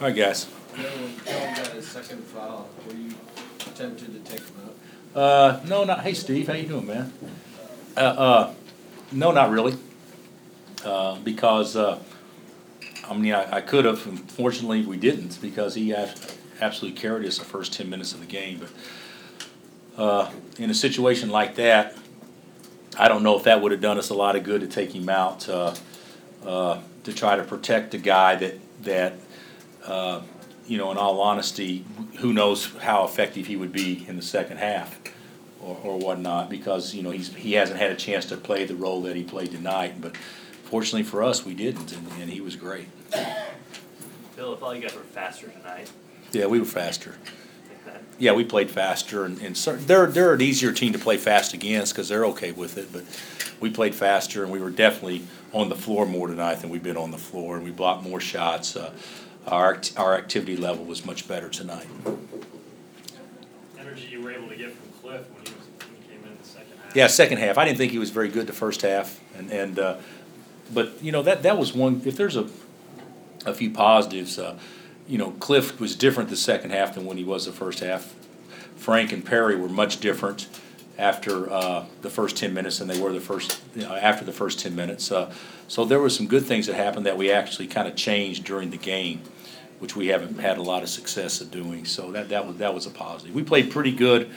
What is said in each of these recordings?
Right, guys. Got his second foul, were you tempted to take him out? Uh, no, not, hey, Steve, how you doing, man? Uh, uh, no, not really. Uh, because, uh, I mean, I, I could have, unfortunately, we didn't, because he ab- absolutely carried us the first ten minutes of the game, but, uh, in a situation like that, I don't know if that would have done us a lot of good to take him out, uh, uh, to try to protect a guy that, that, uh, you know, in all honesty, who knows how effective he would be in the second half or, or whatnot, because, you know, he's, he hasn't had a chance to play the role that he played tonight, but fortunately for us, we didn't, and, and he was great. Bill, if all you guys were faster tonight, Yeah, we were faster. Yeah, we played faster, and, and cer- they're, they're an easier team to play fast against, because they're okay with it, but we played faster, and we were definitely on the floor more tonight than we've been on the floor, and we blocked more shots. Uh, Our, act- our activity level was much better tonight. energy you were able to get from Cliff when he was, when he came in the second half. Yeah, second half. I didn't think he was very good the first half, and and uh, but you know that that was one. If there's a a few positives, uh, you know, Cliff was different the second half than when he was the first half. Frank and Perry were much different after uh, the first ten minutes than they were the first you know, after the first ten minutes. Uh, so there were some good things that happened that we actually kind of changed during the game, which we haven't had a lot of success at doing. So that that was that was a positive. We played pretty good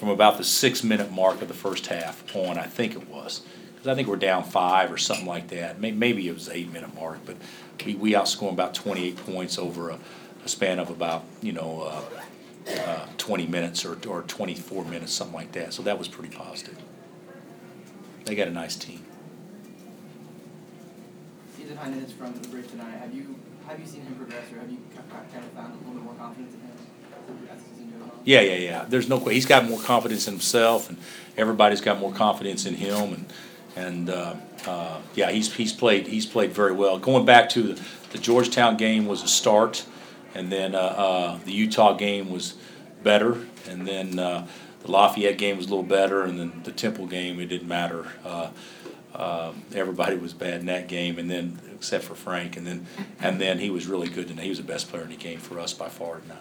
from about the six minute mark of the first half on, I think it was. Because I think we're down five or something like that. Maybe it was eight minute mark, but we, we outscored about 28 points over a, a span of about, you know, uh, uh, 20 minutes or, or 24 minutes, something like that. So that was pretty positive. They got a nice team. High minutes from the bridge tonight. Have you have you seen him progress, or have you ki- ki- kind of found a little bit more confidence in him as the season goes on? Yeah, yeah, yeah. There's no he's got more confidence in himself, and everybody's got more confidence in him, and and uh, uh, yeah, he's he's played he's played very well. Going back to the, the Georgetown game was a start, and then uh, uh, the Utah game was better, and then uh, the Lafayette game was a little better, and then the Temple game it didn't matter. Uh, uh, everybody was bad in that game, and then except for Frank, and then and then he was really good tonight. He was the best player in the game for us by far tonight.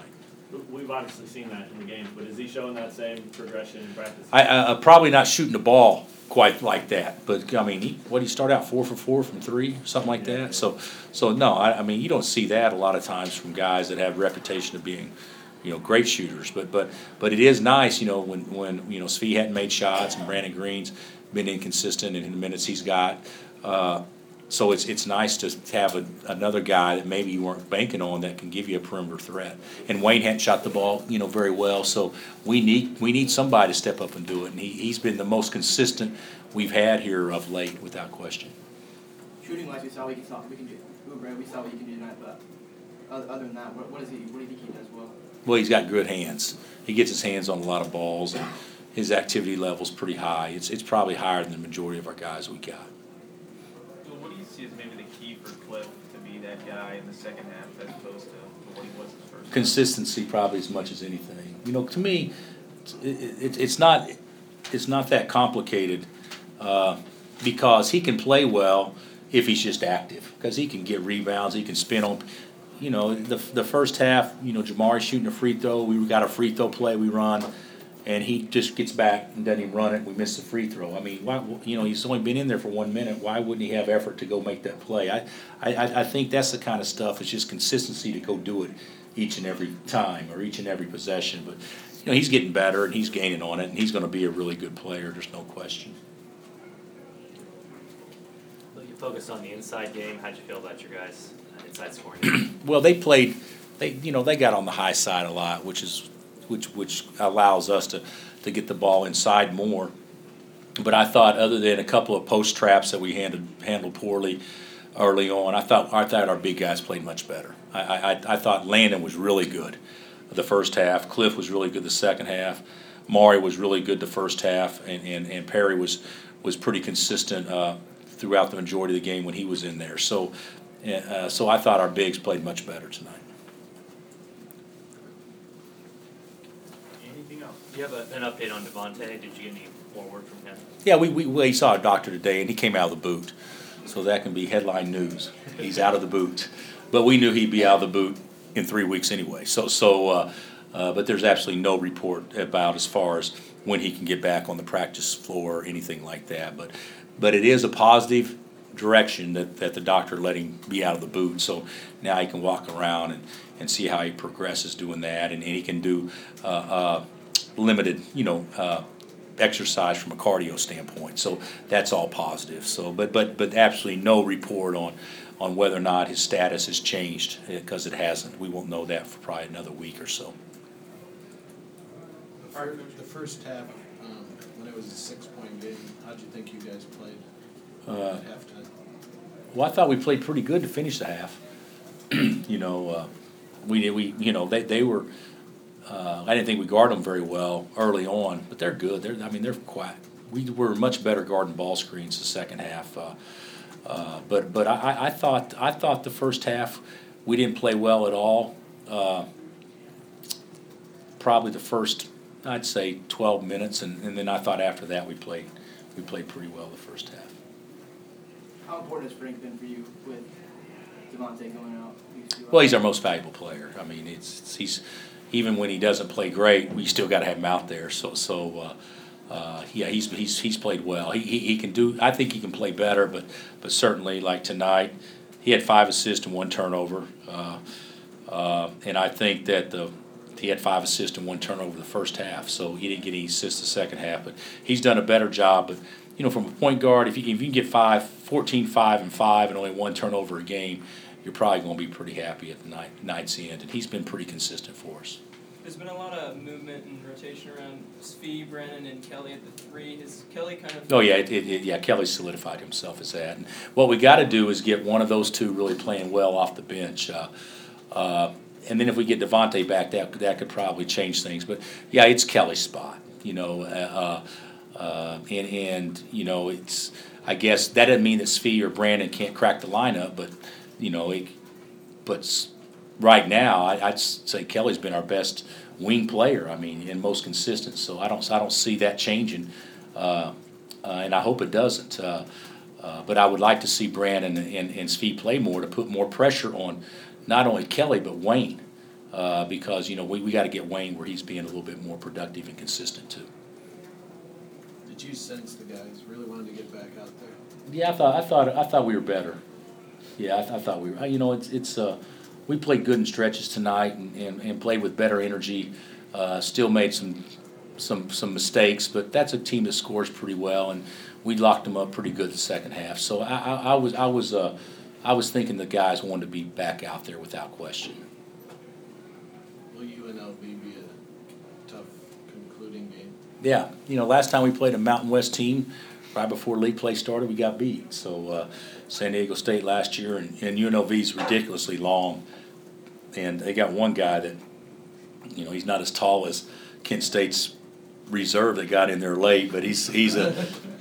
We've obviously seen that in the games, but is he showing that same progression in practice? I, I, uh, probably not shooting the ball quite like that, but I mean, he, what, he start out four for four from three, something like that? So, so no, I, I mean, you don't see that a lot of times from guys that have a reputation of being, you know, great shooters, but, but, but it is nice, you know, when, when, you know, Svi hadn't made shots and Brannen Greene's been inconsistent in the minutes he's got. Uh, so it's, it's nice to have a, another guy that maybe you weren't banking on that can give you a perimeter threat. And Wayne hadn't shot the ball, you know, very well, so we need, we need somebody to step up and do it. And he, he's been the most consistent we've had here of late, without question. Shooting wise, we saw we can saw we can do. We saw what you can do tonight, but other, other than that, what, what is he? What do you think he does well? Well, he's got good hands. He gets his hands on a lot of balls, and his activity level's pretty high. It's, it's probably higher than the majority of our guys we got. Well, what do you see as maybe the key for Cliff to be that guy in the second half as opposed to what he was his first? consistency probably as much as anything. You know, to me, it, it, it's not it's not that complicated uh, because he can play well if he's just active because he can get rebounds, he can spin on. You know, the the first half, you know, Jamari shooting a free throw. We got a free throw play we run, and he just gets back and doesn't even run it. We miss the free throw. I mean, why? You know, he's only been in there for one minute. Why wouldn't he have effort to go make that play? I, I, I think that's the kind of stuff. It's just consistency to go do it each and every time or each and every possession. But you know, he's getting better and he's gaining on it, and he's going to be a really good player. There's no question. Bill, you focused on the inside game. How'd you feel about your guys' inside scoring? Well, they played. They you know they got on the high side a lot, which is which which allows us to to get the ball inside more. But I thought, other than a couple of post traps that we handled handled poorly early on, I thought I thought our big guys played much better. I I, I thought Landen was really good the first half. Cliff was really good the second half. Maury was really good the first half, and, and, and Perry was was pretty consistent uh, throughout the majority of the game when he was in there. So, uh, so I thought our bigs played much better tonight. Anything else? Do you have a, an update on Devontae? Did you get any more word from him? Yeah, we, we, we saw a doctor today, and he came out of the boot, so that can be headline news. He's out of the boot, but we knew he'd be out of the boot in three weeks anyway. So, so, uh, uh, but there's absolutely no report about as far as when he can get back on the practice floor or anything like that. But, but it is a positive direction that, that the doctor let him be out of the boot. So now he can walk around and, and see how he progresses doing that. And, and he can do uh, uh, limited, you know, uh, exercise from a cardio standpoint. So that's all positive. So, but, but, but absolutely no report on, on whether or not his status has changed, because it hasn't. We won't know that for probably another week or so. The fir- The first half, um, when it was a six-point game, how'd you think you guys played Uh, at halftime? Well, I thought we played pretty good to finish the half. you know, uh, we did, we, you know, they, they were, uh, I didn't think we guarded them very well early on, but they're good. They're, I mean, they're quite, we were much better guarding ball screens the second half. Uh, uh, but, but I, I- thought, I thought the first half, we didn't play well at all. Uh, probably the first, I'd say twelve minutes, and, and then I thought after that, we played, we played pretty well the first half. How important has Frank been for you with Devontae going out? Well, he's our most valuable player. I mean, it's, it's he's even when he doesn't play great, we still got to have him out there. So so uh, uh, yeah, he's he's he's played well. He, he he can do. I think he can play better, but but certainly like tonight, he had five assists and one turnover. Uh, uh, and I think that the he had five assists and one turnover the first half, so he didn't get any assists the second half. But he's done a better job. But you know, from a point guard, if you, if you can get five, 14, 5, and five, and only one turnover a game, you're probably going to be pretty happy at the night, night's end. And he's been pretty consistent for us. There's been a lot of movement and rotation around Svi, Brannen, and Kelly at the three. Has Kelly kind of? Oh yeah, it, it, yeah. Kelly solidified himself as that. And what we got to do is get one of those two really playing well off the bench. Uh, uh, and then if we get Devontae back, that that could probably change things. But yeah, it's Kelly's spot. You know, uh, uh, and and you know it's. I guess that doesn't mean that Svi or Brannen can't crack the lineup, but you know, it, but right now I, I'd say Kelly's been our best wing player. I mean, and most consistent. So I don't I don't see that changing. Uh, uh, and I hope it doesn't. Uh, uh, but I would like to see Brannen and, and, and Svi play more to put more pressure on not only Kelly but Wayne, uh, because you know we, we got to get Wayne where he's being a little bit more productive and consistent too. Did you sense the guys really wanted to get back out there? Yeah, I thought I thought I thought we were better. Yeah, I, th- I thought we were. You know, it's it's uh, we played good in stretches tonight and, and, and played with better energy. Uh, still made some some some mistakes, but that's a team that scores pretty well, and we locked them up pretty good the second half. So I, I, I was I was uh, I was thinking the guys wanted to be back out there without question. Will UNLV be a tough concluding game? Yeah, you know, last time we played a Mountain West team, right before league play started, we got beat. So uh, San Diego State last year, and, and UNLV's ridiculously long, and they got one guy that, you know, he's not as tall as Kent State's reserve that got in there late, but he's he's a.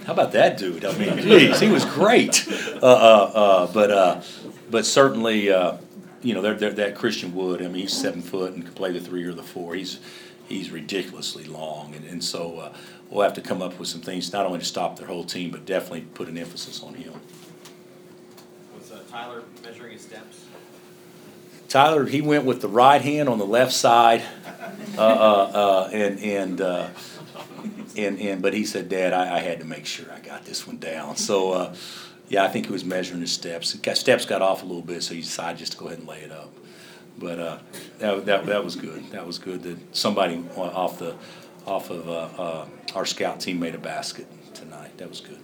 How about that dude? I mean, geez, he was great. Uh, uh, uh, but uh, but certainly, uh, you know, they're, they're, that Christian Wood. I mean, he's seven foot and can play the three or the four. He's he's ridiculously long, and and so uh, we'll have to come up with some things not only to stop their whole team, but definitely put an emphasis on him. Was uh, Tyler measuring his steps? Tyler, he went with the right hand on the left side, uh, uh, uh, and and uh, and and but he said, Dad, I, I had to make sure I got this one down. So uh, yeah, I think he was measuring his steps. Got- Steps got off a little bit, so he decided just to go ahead and lay it up. But uh, that, that that was good. That was good that somebody off the off of uh, uh, our scout team made a basket tonight. That was good.